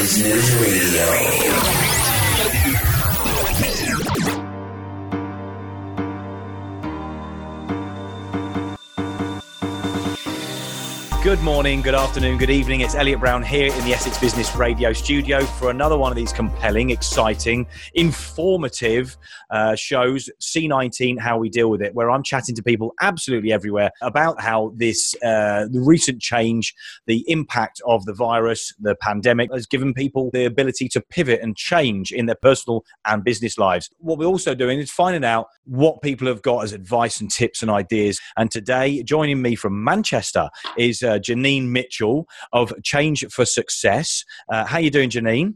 Business Radio. Good morning, good afternoon, good evening. It's Elliot Brown here in the Essex Business Radio studio for another one of these compelling, exciting, informative uh, shows, C19, How We Deal with It, where I'm chatting to people absolutely everywhere about how this, uh, recent change, the impact of the virus, the pandemic has given people the ability to pivot and change in their personal and business lives. What we're also doing is finding out what people have got as advice and tips and ideas. And today, joining me from Manchester is uh, Janine Mitchell of Change for Success. Uh, how are you doing, Janine?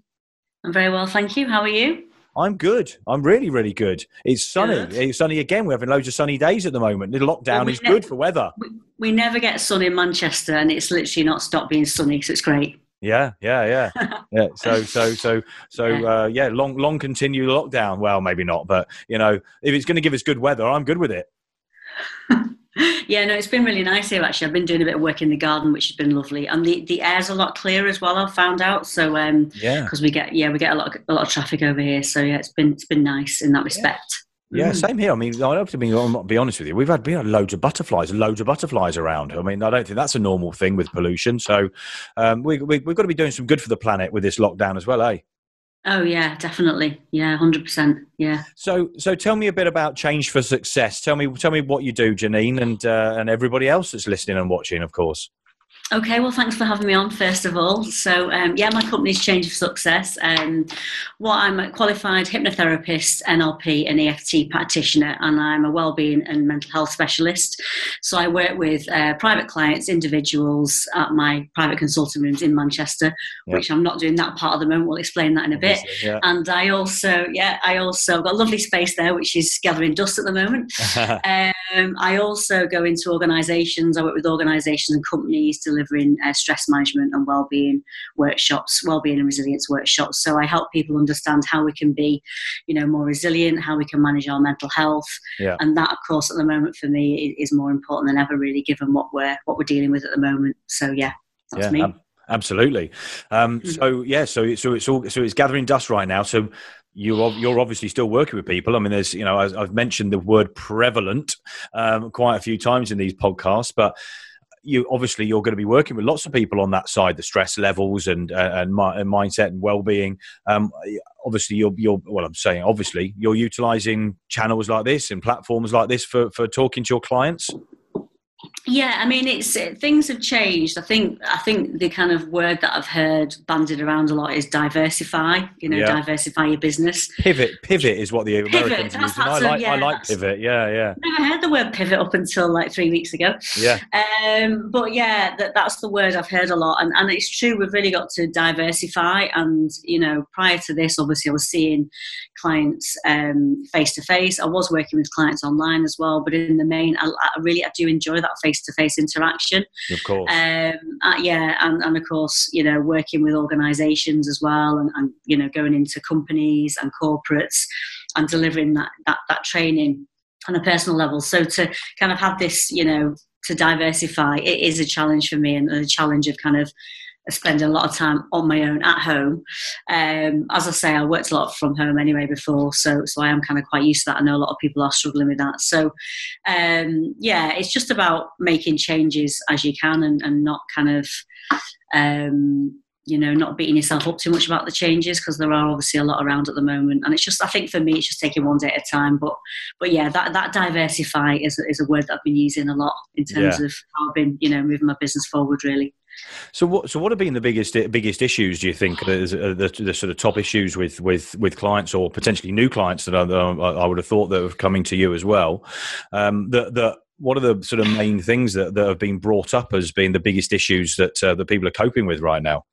I'm very well, thank you. How are you? I'm good. I'm really, really good. It's sunny. Good. It's sunny again. We're having loads of sunny days at the moment. The lockdown Well, we is ne- good for weather. We, we never get sun in Manchester, and it's literally not stopped being sunny, so it's great. Yeah, yeah, yeah, yeah. So, so, so, so, uh, yeah. Long, long continued lockdown. Well, maybe not, but you know, if it's going to give us good weather, I'm good with it. yeah, no, it's been really nice here. Actually, I've been doing a bit of work in the garden, which has been lovely, and the, the air's a lot clearer as well. I've found out. So, um, Yeah. because we get yeah, we get a lot of, a lot of traffic over here. So yeah, it's been it's been nice in that respect. Yeah, Mm. same here. I mean, I have to be, I'll be honest with you. We've had, we had loads of butterflies, loads of butterflies around. I mean, I don't think that's a normal thing with pollution. So um, we, we, we've got to be doing some good for the planet with this lockdown as well, eh? Oh yeah, definitely. Yeah, hundred percent. Yeah. So, so tell me a bit about Change for Success. Tell me, tell me what you do, Janine, and uh, and everybody else that's listening and watching, of course. Okay, well, thanks for having me on, first of all. So, um, yeah, my company's Change of Success. Um, what I'm a qualified hypnotherapist, NLP, and EFT practitioner, and I'm a wellbeing and mental health specialist. So, I work with uh, private clients, individuals at my private consulting rooms in Manchester, Yep. which I'm not doing that part of the moment. We'll explain that in a bit. Yeah. And I also, yeah, I also got a lovely space there, which is gathering dust at the moment. Um, I also go into organisations. I work with organisations and companies delivering uh, stress management and well-being workshops, well-being and resilience workshops. So I help people understand how we can be, you know, more resilient, how we can manage our mental health, Yeah. and that, of course, at the moment for me is more important than ever, really, given what we're what we're dealing with at the moment. So yeah, that's yeah, me. ab- absolutely. Um, Mhm. so yeah, so so it's all so it's gathering dust right now. So you are, you're obviously still working with people. I mean, there's you know I've mentioned the word prevalent um, quite a few times in these podcasts, but you obviously you're going to be working with lots of people on that side, the stress levels and uh, and, mi- and mindset and well-being. Um, obviously, you're you're well, I'm saying obviously you're utilizing channels like this and platforms like this for for talking to your clients. Yeah, I mean, it's uh, things have changed. I think I think the kind of word that I've heard bandied around a lot is diversify. You know, Yeah. diversify your business. Pivot, pivot is what the Pivot, Americans that's- use, I like I like pivot. Yeah, yeah, I Never heard the word pivot up until like three weeks ago. yeah. Um, but yeah, that, that's the word I've heard a lot, and and it's true. We've really got to diversify. And you know, prior to this, obviously, I was seeing clients face to face. I was working with clients online as well, but in the main, I, I really I do enjoy that face to face interaction. Of course. Um, uh, yeah, and, and of course, you know, working with organisations as well, and, and you know, going into companies and corporates and delivering that that that training on a personal level. So to kind of have this, you know, to diversify, it is a challenge for me, and a challenge of kind of spending a lot of time on my own at home. Um, as I say, I worked a lot from home anyway before, so so I am kind of quite used to that. I know a lot of people are struggling with that. So um, yeah, it's just about making changes as you can and, and not kind of um, you know not beating yourself up too much about the changes because there are obviously a lot around at the moment and it's just i think for me it's just taking one day at a time but but yeah that that diversify is, is a word that i've been using a lot in terms Yeah. of how i've been you know moving my business forward really So what? So what have been the biggest biggest issues? Do you think is, uh, the, the sort of top issues with with with clients or potentially new clients that I, I would have thought that are coming to you as well? Um, that that what are the sort of main things that, that have been brought up as being the biggest issues that uh, that people are coping with right now?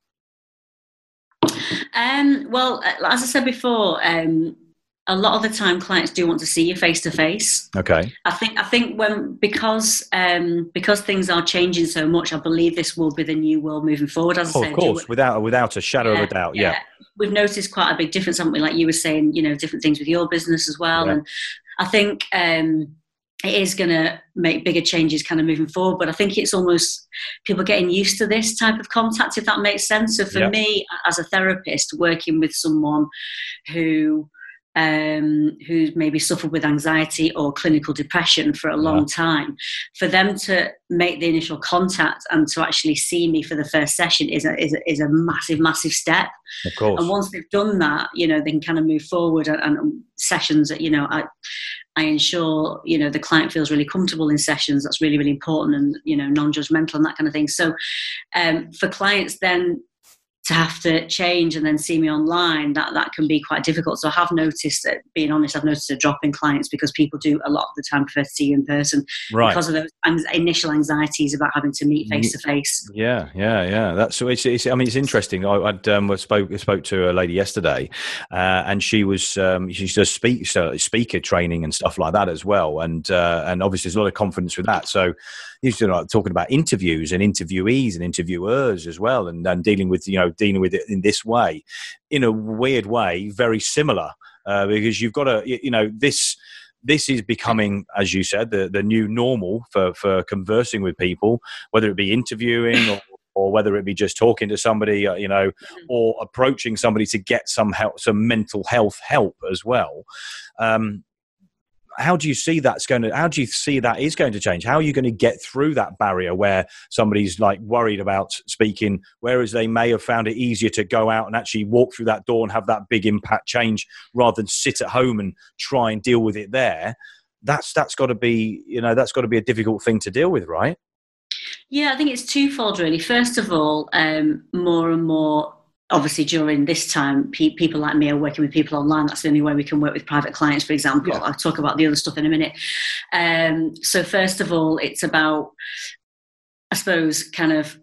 Um, well, uh, as I said before, um, a lot of the time clients do want to see you face to face. Okay. I think I think when because um, because things are changing so much, I believe this will be the new world moving forward. As I Oh, say, of course, without without a shadow of a doubt. Yeah. We've noticed quite a big difference, haven't we? Like you were saying, you know, different things with your business as well. Yeah. And I think um, it is going to make bigger changes kind of moving forward. But I think it's almost people getting used to this type of contact, if that makes sense. So for me, as a therapist, working with someone who um, who maybe suffered with anxiety or clinical depression for a long yeah. time, for them to make the initial contact and to actually see me for the first session is a, is a, is a massive, massive step. Of course. And once they've done that, you know, they can kind of move forward and, and sessions that, you know, I, I ensure, you know, the client feels really comfortable in sessions. That's really, really important and, you know, non-judgmental and that kind of thing. So um, for clients then to have to change and then see me online, that that can be quite difficult. So I have noticed that, being honest, I've noticed a drop in clients because people do a lot of the time prefer to see you in person right. because of those initial anxieties about having to meet face to face. Yeah, yeah, yeah. That's so. It's, it's, I mean, it's interesting. I, would um, spoke spoke to a lady yesterday, uh, and she was um, she does speak so speaker training and stuff like that as well, and uh, and obviously there's a lot of confidence with that. So he's you know, talking about interviews and interviewees and interviewers as well, and, and dealing with you know dealing with it in this way, in a weird way, very similar uh, because you've got to you know this this is becoming, as you said, the, the new normal for, for conversing with people, whether it be interviewing or, or whether it be just talking to somebody, uh, you know, mm-hmm. or approaching somebody to get some help, some mental health help as well. Um, how do you see that's going to how do you see that is going to change? How are you going to get through that barrier where somebody's like worried about speaking whereas they may have found it easier to go out and actually walk through that door and have that big impact change rather than sit at home and try and deal with it there? That's that's got to be you know that's got to be a difficult thing to deal with right? Yeah i think it's twofold really. First of all um, more and more obviously during this time pe- people like me are working with people online. That's the only way we can work with private clients for example. Yeah. i'll talk about the other stuff in a minute. Um, so first of all it's about i suppose kind of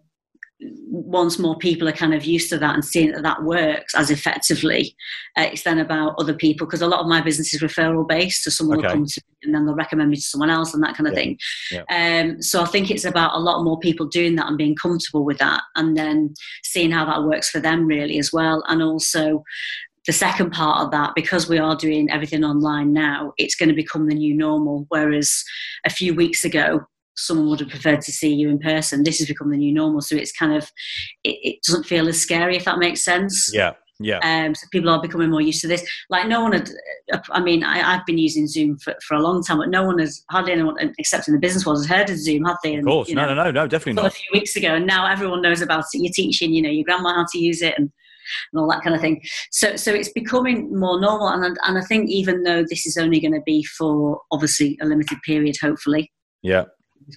once more people are kind of used to that and seeing that that works as effectively, uh, it's then about other people because a lot of my business is referral based. So someone okay. will come to me and then they'll recommend me to someone else and that kind of yeah. thing. Yeah. Um, so I think it's about a lot more people doing that and being comfortable with that and then seeing how that works for them really as well. And also the second part of that, because we are doing everything online now, it's going to become the new normal. Whereas a few weeks ago, someone would have preferred to see you in person. This has become the new normal, so it's kind of it, it doesn't feel as scary if that makes sense. Yeah. Yeah. Um, so people are becoming more used to this. Like no one had, I mean, I, have been using Zoom for, for a long time, but no one has, hardly anyone except in the business world has heard of Zoom, have they? And, of course. no, know, no, no, no, definitely not. A few weeks ago, and now everyone knows about it. You're teaching, you know, your grandma how to use it and, and all that kind of thing. So, so it's becoming more normal. And, and I think even though this is only going to be for obviously a limited period, hopefully. Yeah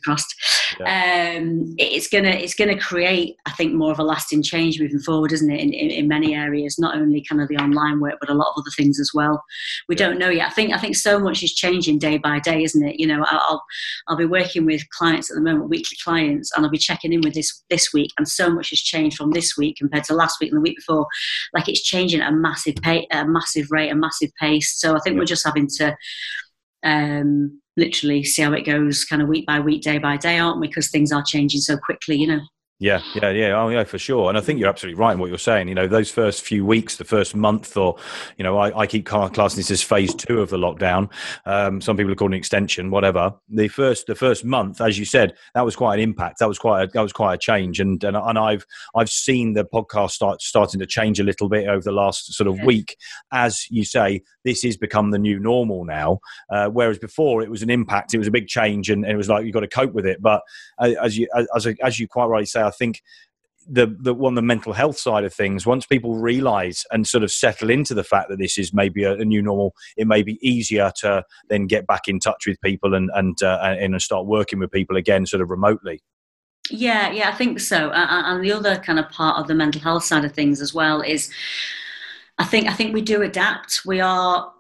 crossed. Yeah. Um, it's gonna it's gonna create, I think, more of a lasting change moving forward, isn't it? In, in, in, many areas, not only kind of the online work, but a lot of other things as well. We yeah. don't know yet. I think I think so much is changing day by day, isn't it? You know, I'll I'll be working with clients at the moment, weekly clients, and I'll be checking in with this this week, and so much has changed from this week compared to last week and the week before. Like it's changing at a massive pay, a massive rate, a massive pace. So I think yeah. we're just having to. Um, literally see how it goes kind of week by week, day by day, aren't we? Because things are changing so quickly, you know. Yeah, yeah, yeah. Oh, yeah, for sure. And I think you're absolutely right in what you're saying. You know, those first few weeks, the first month, or you know, I, I keep classing this as phase two of the lockdown. Um, some people are calling it extension, whatever. The first, the first month, as you said, that was quite an impact. That was quite, a, that was quite a change. And and, and I've I've seen the podcast start starting to change a little bit over the last sort of yeah. week. As you say, this has become the new normal now. Uh, whereas before, it was an impact. It was a big change, and, and it was like you've got to cope with it. But uh, as you as as you quite rightly say, I think the the one the mental health side of things once people realize and sort of settle into the fact that this is maybe a, a new normal it may be easier to then get back in touch with people and and uh, and start working with people again sort of remotely. Yeah yeah i think so. And the other kind of part of the mental health side of things as well is i think i think we do adapt. We are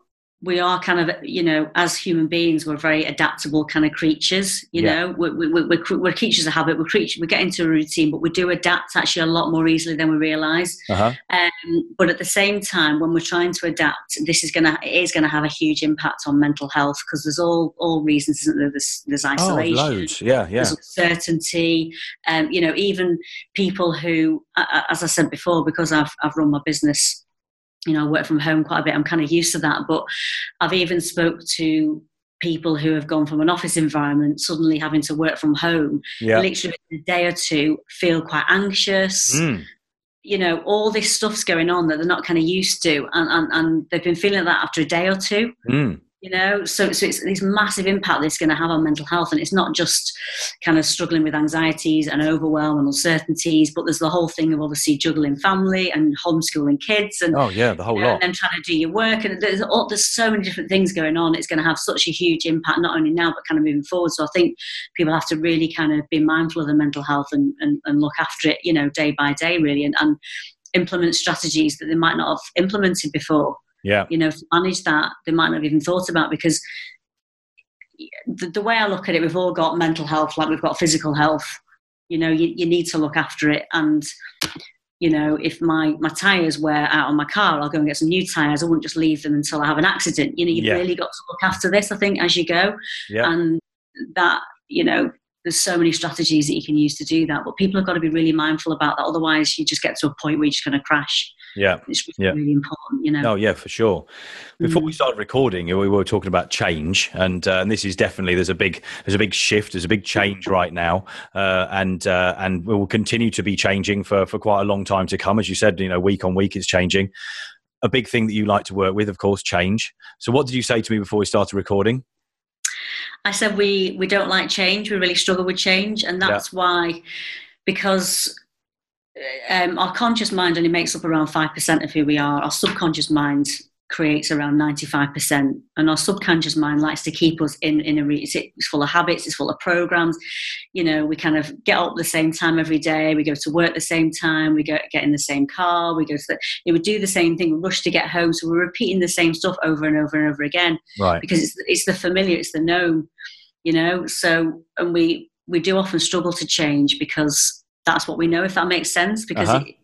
we are kind of you know as human beings we're very adaptable kind of creatures you yeah. know we're, we're, we're, we're, creatures of habit we're creatures we get into a routine but we do adapt actually a lot more easily than we realize uh-huh. um, but at the same time when we're trying to adapt this is gonna it is gonna have a huge impact on mental health because there's all all reasons isn't there there's, there's oh, isolation oh, loads. yeah yeah there's uncertainty um, you know even people who as i said before because i've, I've run my business you know, I work from home quite a bit. I'm kind of used to that. But I've even spoke to people who have gone from an office environment suddenly having to work from home, Yeah. literally a day or two, feel quite anxious. Mm. You know, all this stuff's going on that they're not kind of used to, and, and, and they've been feeling that after a day or two. Mm. You know, so, so it's this massive impact that it's going to have on mental health, and it's not just kind of struggling with anxieties and overwhelm and uncertainties, but there's the whole thing of obviously juggling family and homeschooling kids and Oh yeah, the whole you know, lot. and then trying to do your work. And there's, all, there's so many different things going on. It's going to have such a huge impact, not only now, but kind of moving forward. So I think people have to really kind of be mindful of their mental health and, and, and look after it, you know, day by day, really, and, and implement strategies that they might not have implemented before. Yeah. You know, to manage that, they might not have even thought about because the, the way I look at it, we've all got mental health, like we've got physical health. You know, you, you need to look after it. And, you know, if my, my tyres wear out on my car, I'll go and get some new tyres. I wouldn't just leave them until I have an accident. You know, you've Yeah. really got to look after this, I think, as you go. Yeah. And that, you know, there's so many strategies that you can use to do that. But people have got to be really mindful about that. Otherwise, you just get to a point where you're just going to crash. Yeah. It's really, Yeah. really important, you know. Oh yeah, for sure. Before we Mm. started recording, we were talking about change, and uh, and this is definitely there's a big there's a big shift, there's a big change right now, uh, and uh, and we will continue to be changing for for quite a long time to come. As you said, you know, week on week it's changing. A big thing that you like to work with, of course, change. So, what did you say to me before we started recording? I said we we don't like change. We really struggle with change, and that's why because um, our conscious mind only makes up around five percent of who we are. Our subconscious mind creates around ninety five percent, and our subconscious mind likes to keep us in in a. Re- it's, it's full of habits. It's full of programs. You know, we kind of get up the same time every day. We go to work the same time. We go get in the same car. We go to the. You know, we do the same thing. We rush to get home, so we're repeating the same stuff over and over and over again Right. because it's it's the familiar, it's the known, you know. So and we we do often struggle to change because that's what we know. If that makes sense, because Uh-huh. it,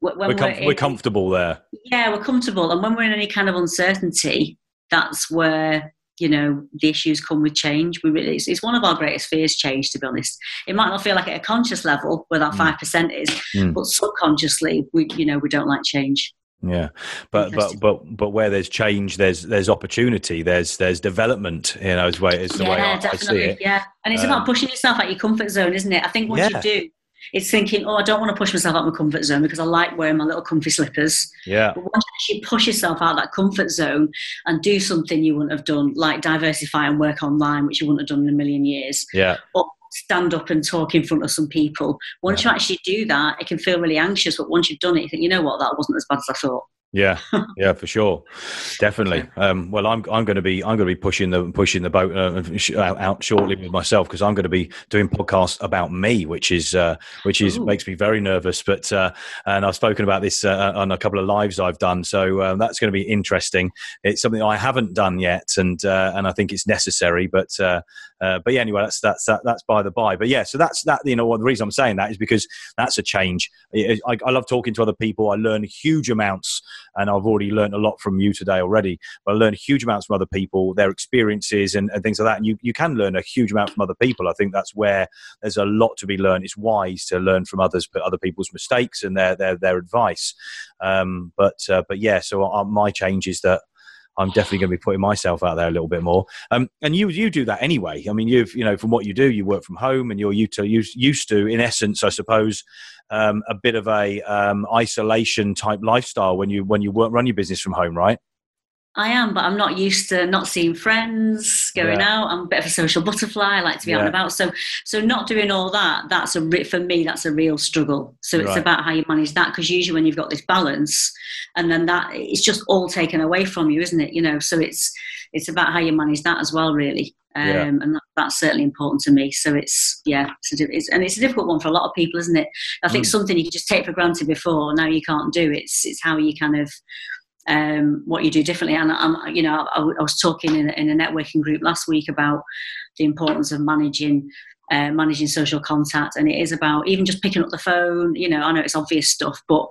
when We're, we're, in- we're comfortable there. yeah, we're comfortable, and when we're in any kind of uncertainty, that's where you know the issues come with change. We really, it's, it's one of our greatest fears. Change, to be honest, it might not feel like at a conscious level where that Mm. five percent is, Mm. but subconsciously, we you know we don't like change. Yeah, but but but but where there's change, there's there's opportunity, there's there's development. You know, is way is the way I, I see it. Yeah, and it's Um, about pushing yourself out of your comfort zone, isn't it? I think once Yeah. you do, it's thinking, oh, I don't want to push myself out of my comfort zone because I like wearing my little comfy slippers. Yeah, But once you actually push yourself out of that comfort zone and do something you wouldn't have done, like diversify and work online, which you wouldn't have done in a million years, yeah, or stand up and talk in front of some people. Once you actually do that, it can feel really anxious. But once you've done it, you think, you know what, that wasn't as bad as I thought. Yeah, yeah, for sure, definitely. Um, well, I'm I'm going to be I'm going to be pushing the pushing the boat uh, sh- out shortly with myself because I'm going to be doing podcasts about me, which is uh, which is Ooh. makes me very nervous. But uh, and I've spoken about this uh, on a couple of lives I've done, so um, that's going to be interesting. It's something I haven't done yet, and uh, and I think it's necessary. But uh, uh, but yeah, anyway, that's that's that, that's by the by. But yeah, so that's that. You know, what the reason I'm saying that is because that's a change. I, I love talking to other people. I learn huge amounts, and I've already learned a lot from you today already. But I learn huge amounts from other people, their experiences, and, and things like that. And you you can learn a huge amount from other people. I think that's where there's a lot to be learned. It's wise to learn from others, but other people's mistakes and their their their advice. Um, but uh, but yeah, so uh, my change is that. I'm definitely going to be putting myself out there a little bit more. Um, and you you do that anyway. I mean, you've you know from what you do, you work from home, and you're used to in essence, I suppose, um, a bit of a um, isolation type lifestyle when you when you work run your business from home, right? I am, but I'm not used to not seeing friends, going Yeah. out. I'm a bit of a social butterfly. I like to be out Yeah. and about. So, so not doing all that, that's a for me, that's a real struggle. So it's Right. about how you manage that because usually when you've got this balance, and then that it's just all taken away from you, isn't it? You know, so it's it's about how you manage that as well, really. Um, Yeah. And that, that's certainly important to me. So it's yeah, it's, a, it's and it's a difficult one for a lot of people, isn't it? I think Mm. something you could just take for granted before now you can't do. It's it's how you kind of um, what you do differently. And I'm, you know, I, I was talking in, a- in a networking group last week about the importance of managing. Uh, managing social contact, and it is about even just picking up the phone. You know, I know it's obvious stuff, but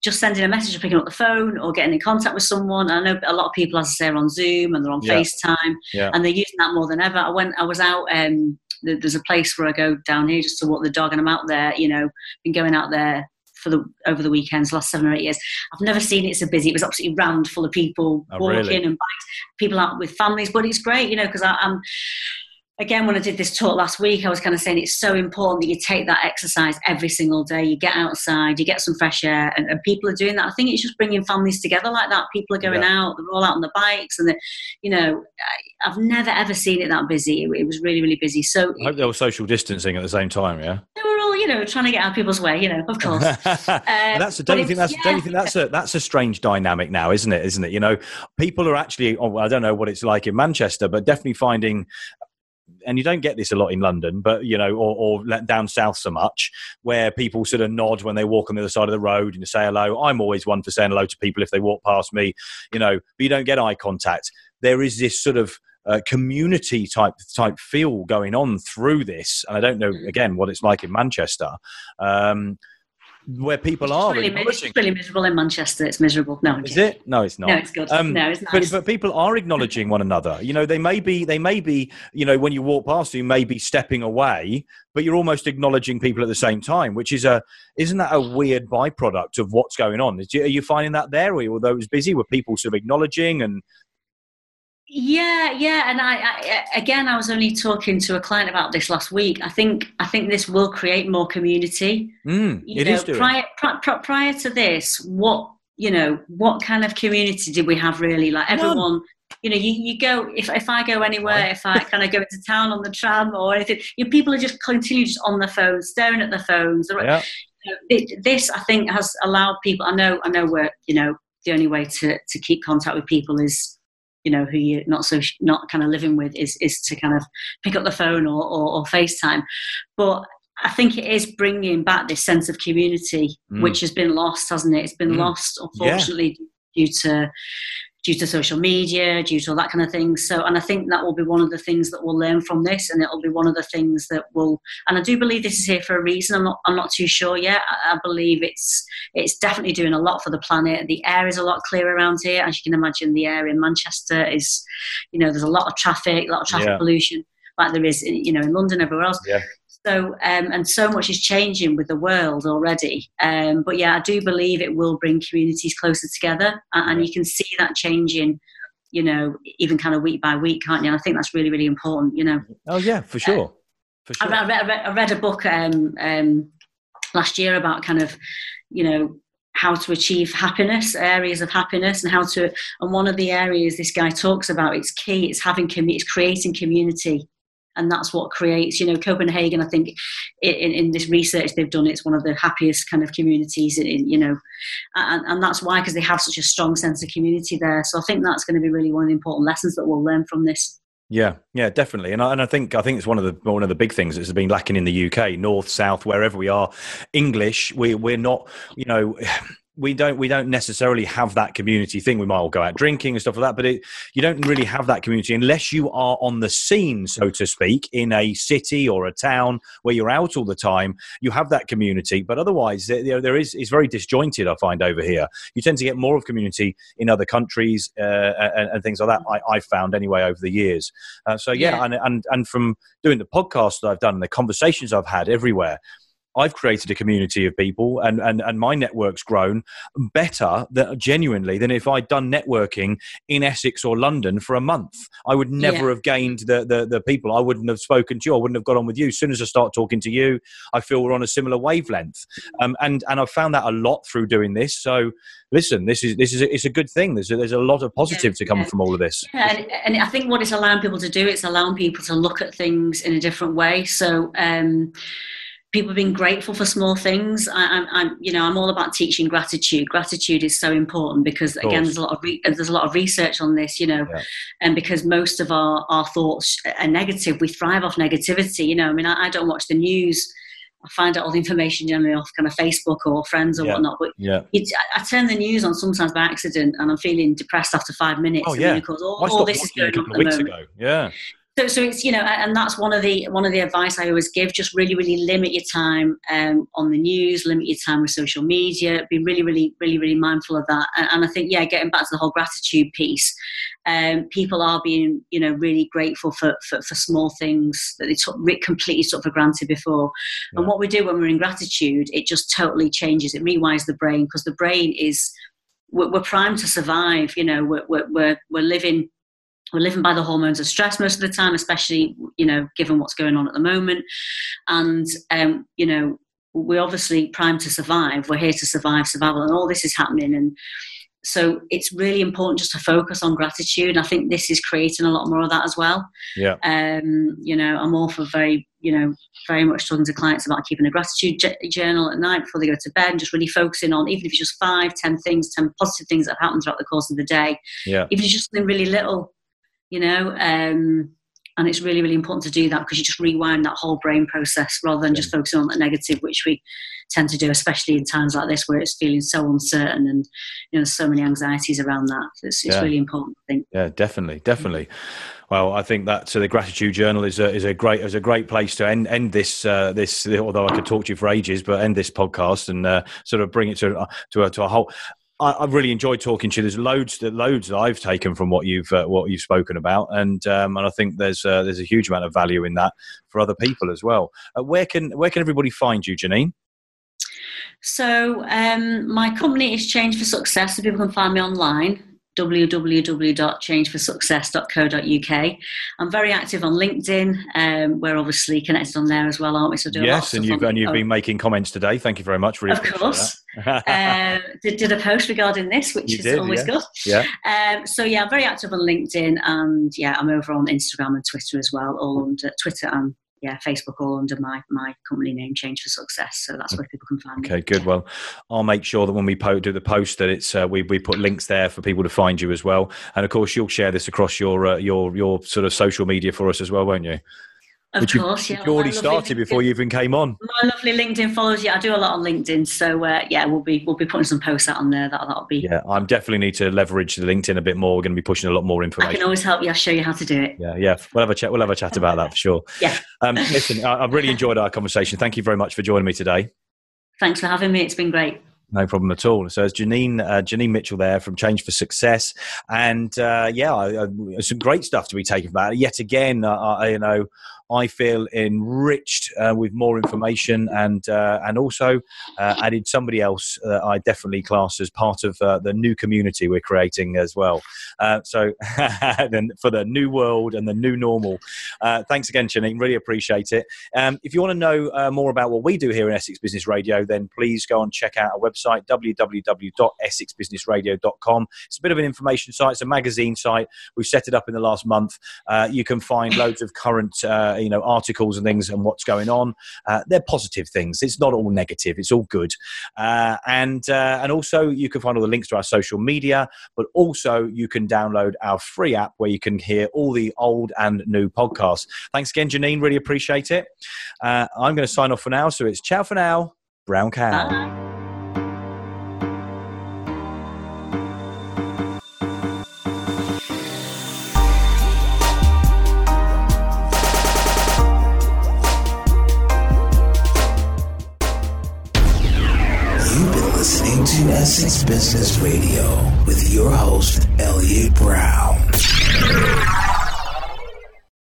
just sending a message or picking up the phone or getting in contact with someone. I know a lot of people, as I say, are on Zoom and they're on Yeah. FaceTime, Yeah. and they're using that more than ever. I went, I was out. Um, there's a place where I go down here just to walk the dog, and I'm out there. You know, been going out there for the over the weekends, last seven or eight years. I've never seen it so busy. It was absolutely rammed full of people Oh, walking really? and bikes, people out with families. But it's great, you know, because I'm again when I did this talk last week, I was kind of saying it's so important that you take that exercise every single day. You get outside, you get some fresh air, and, and people are doing that. I think it's just bringing families together like that. People are going out, they're all out on the bikes, and you know, I, I've never ever seen it that busy. It, it was really really busy. So I hope there was social distancing at the same time. Yeah. they were you know, trying to get out of people's way, you know, of course. And that's a, don't you think that's don't you think that's a that's a strange dynamic now, isn't it? Isn't it? You know, people are actually. Oh, I don't know what it's like in Manchester, but definitely finding. And you don't get this a lot in London, but you know, or, or down south so much, where people sort of nod when they walk on the other side of the road and say hello. I'm always one for saying hello to people if they walk past me, you know, but you don't get eye contact. There is this sort of uh, community type type feel going on through this, and I don't know Mm. again what it's like in Manchester. Um, where people It's are really, it's really miserable in Manchester. It's miserable. No, Is kidding. it? No, it's not. No, it's good. Um, no, it's But, nice. but people are acknowledging one another. You know, they may be, they may be, you know, when you walk past, you may be stepping away, but you're almost acknowledging people at the same time, which is a, isn't that a weird byproduct of what's going on? Is, are you finding that there, or although it was busy, were people sort of acknowledging and Yeah, yeah, and I, I again, I was only talking to a client about this last week. I think I think this will create more community. mm, You it know, is doing. prior pri- pri- prior to this, what you know, what kind of community did we have really? Like None. everyone, you know, you, you go if if I go anywhere, if I kind of go into town on the tram or anything, you know, people are just continue just on their phones, staring at their phones. Yeah, you know, it- this I think has allowed people. I know, I know, we're you know the only way to to keep contact with people is you know who you're not so not kind of living with is is to kind of pick up the phone or or, or FaceTime, but. I think it is bringing back this sense of community, Mm. which has been lost, hasn't it? It's been Mm. lost, unfortunately, due to due to social media, due to all that kind of thing. So, and I think that will be one of the things that we'll learn from this, and it'll be one of the things that will. And I do believe this is here for a reason. I'm not. I'm not too sure yet. I, I believe it's it's definitely doing a lot for the planet. The air is a lot clearer around here, as you can imagine. The air in Manchester is, you know, there's a lot of traffic, a lot of traffic Yeah. pollution, like there is, in, you know, in London, everywhere else. Yeah. So, um, and so much is changing with the world already. Um, but yeah, I do believe it will bring communities closer together, and, and you can see that changing. You know, even kind of week by week, can't you? And I think that's really, really important. You know, oh yeah, for sure, for I sure. read, I read, I read, I read a book um, um, last year about kind of, you know, how to achieve happiness, areas of happiness, and how to. And one of the areas this guy talks about, it's key. It's having commu- it's creating community, and that's what creates. You know, Copenhagen. I think in, in this research they've done, it's one of the happiest kind of communities. In, you know, and, and that's why because they have such a strong sense of community there. So I think that's going to be really one of the important lessons that we'll learn from this. Yeah, yeah, definitely, and I, and I think I think it's one of the one of the big things that's been lacking in the UK, north, south, wherever we are. English, we we're not, you know. We don't. We don't necessarily have that community thing. We might all go out drinking and stuff like that, but it, you don't really have that community unless you are on the scene, so to speak, in a city or a town where you're out all the time. You have that community, but otherwise, there, there- there is it's very disjointed. I find over here, you tend to get more of community in other countries uh, and, and things like that. I, I've found anyway over the years. Uh, so yeah, Yeah. And, and and from doing the podcast that I've done and the conversations I've had everywhere, I've created a community of people, and and and my network's grown better that genuinely than if I'd done networking in Essex or London for a month. I would never Yeah. have gained the, the the people. I wouldn't have spoken to you. I wouldn't have got on with you. As soon as I start talking to you, I feel we're on a similar wavelength. Um, and and I've found that a lot through doing this. So listen, this is this is a, it's a good thing. There's a, there's a lot of positive to come yeah. from all of this. Yeah, and, and I think what it's allowing people to do, it's allowing people to look at things in a different way. So, um, people being grateful for small things. I, I'm, I'm, you know, I'm all about teaching gratitude. Gratitude is so important because, again, there's a lot of re- there's a lot of research on this. You know, Yeah. and because most of our our thoughts are negative, we thrive off negativity. You know, I mean, I, I don't watch the news. I find out all the information generally off kind of Facebook or friends or Yeah. whatnot. But Yeah. it's, I I turn the news on sometimes by accident, and I'm feeling depressed after five minutes. Oh, oh I mean, yeah. of course, all, all this is a going on couple at of the weeks moment. ago. Yeah. So so it's you know and that's one of the one of the advice i always give just really really limit your time um, on the news limit your time with social media be really really really really mindful of that and, and i think yeah getting back to the whole gratitude piece um, people are being you know really grateful for, for, for small things that they took completely took for granted before yeah. and what we do when we're in gratitude it just totally changes it rewires the brain because the brain is we're, we're primed to survive you know we're, we're, we're living we're living by the hormones of stress most of the time, especially you know given what's going on at the moment. And um, you know we're obviously primed to survive. We're here to survive, survival, and all this is happening. And so it's really important just to focus on gratitude. And I think this is creating a lot more of that as well. Yeah. Um, you know, I'm all for very, you know, very much talking to clients about keeping a gratitude journal at night before they go to bed and just really focusing on, even if it's just five, ten things, ten positive things that have happened throughout the course of the day. Yeah. Even if it's just something really little, you know um, and it's really really important to do that because you just rewind that whole brain process rather than just focusing on the negative which we tend to do especially in times like this where it's feeling so uncertain and you know there's so many anxieties around that it's, it's yeah. really important i think yeah definitely definitely well, I think that so the gratitude journal is a is a great is a great place to end end this uh, this. Although I could talk to you for ages, but end this podcast and uh, sort of bring it to to a, to a whole. I, have really enjoyed talking to you. There's loads that loads that I've taken from what you've uh, what you've spoken about, and um, and I think there's uh, there's a huge amount of value in that for other people as well. Uh, where can where can everybody find you, Janine? So um, my company is Change for Success. So people can find me online www.changeforsuccess.co.uk. I'm very active on LinkedIn. Um, we're obviously connected on there as well, aren't we? So do yes, and you've and you've been making comments today. Thank you very much. Really of course. Uh, did, did a post regarding this, which you is did, always good. Yeah. Um, so yeah, I'm very active on LinkedIn, and yeah, I'm over on Instagram and Twitter as well, all under Twitter and yeah, Facebook all under my my company name, Change for Success. So that's where people can find me. Okay, good. Well, I'll make sure that when we po- do the post that it's uh, we we put links there for people to find you as well. And of course, you'll share this across your uh, your your sort of social media for us as well, won't you? Of Which course, you, yeah. You already started before you even came on. My lovely LinkedIn followers, yeah, I do a lot on LinkedIn, so uh, yeah, we'll be we'll be putting some posts out on there. That that'll be. Yeah, I'm definitely need to leverage the LinkedIn a bit more. We're going to be pushing a lot more information. I can always help you. I'll show you how to do it. Yeah, yeah, we'll have a chat. We'll have a chat about that for sure. yeah. Um, listen, I, I've really enjoyed our conversation. Thank you very much for joining me today. Thanks for having me. It's been great. No problem at all. So it's Janine uh, Janine Mitchell there from Change for Success, and uh, yeah, I, I, some great stuff to be taken from that. Yet again, uh, I, you know, I feel enriched uh, with more information and uh, and also uh, added somebody else that I definitely class as part of uh, the new community we're creating as well. Uh, so then for the new world and the new normal. Uh, thanks again, Janine. Really appreciate it. Um, if you want to know more about what we do here in Essex Business Radio, then please go and check out our website www.essexbusinessradio.com. It's a bit of an information site. It's a magazine site. We've set it up in the last month. you can find loads of current you know articles and things and what's going on. Uh, they're positive things. It's not all negative. It's all good. Uh, and uh, and also you can find all the links to our social media, but also you can download our free app where you can hear all the old and new podcasts. Thanks again, Janine. Really appreciate it. I'm going to sign off for now. So it's ciao for now. Brown cow. Essex Business Radio with your host, Elliot Brown.